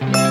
Bye.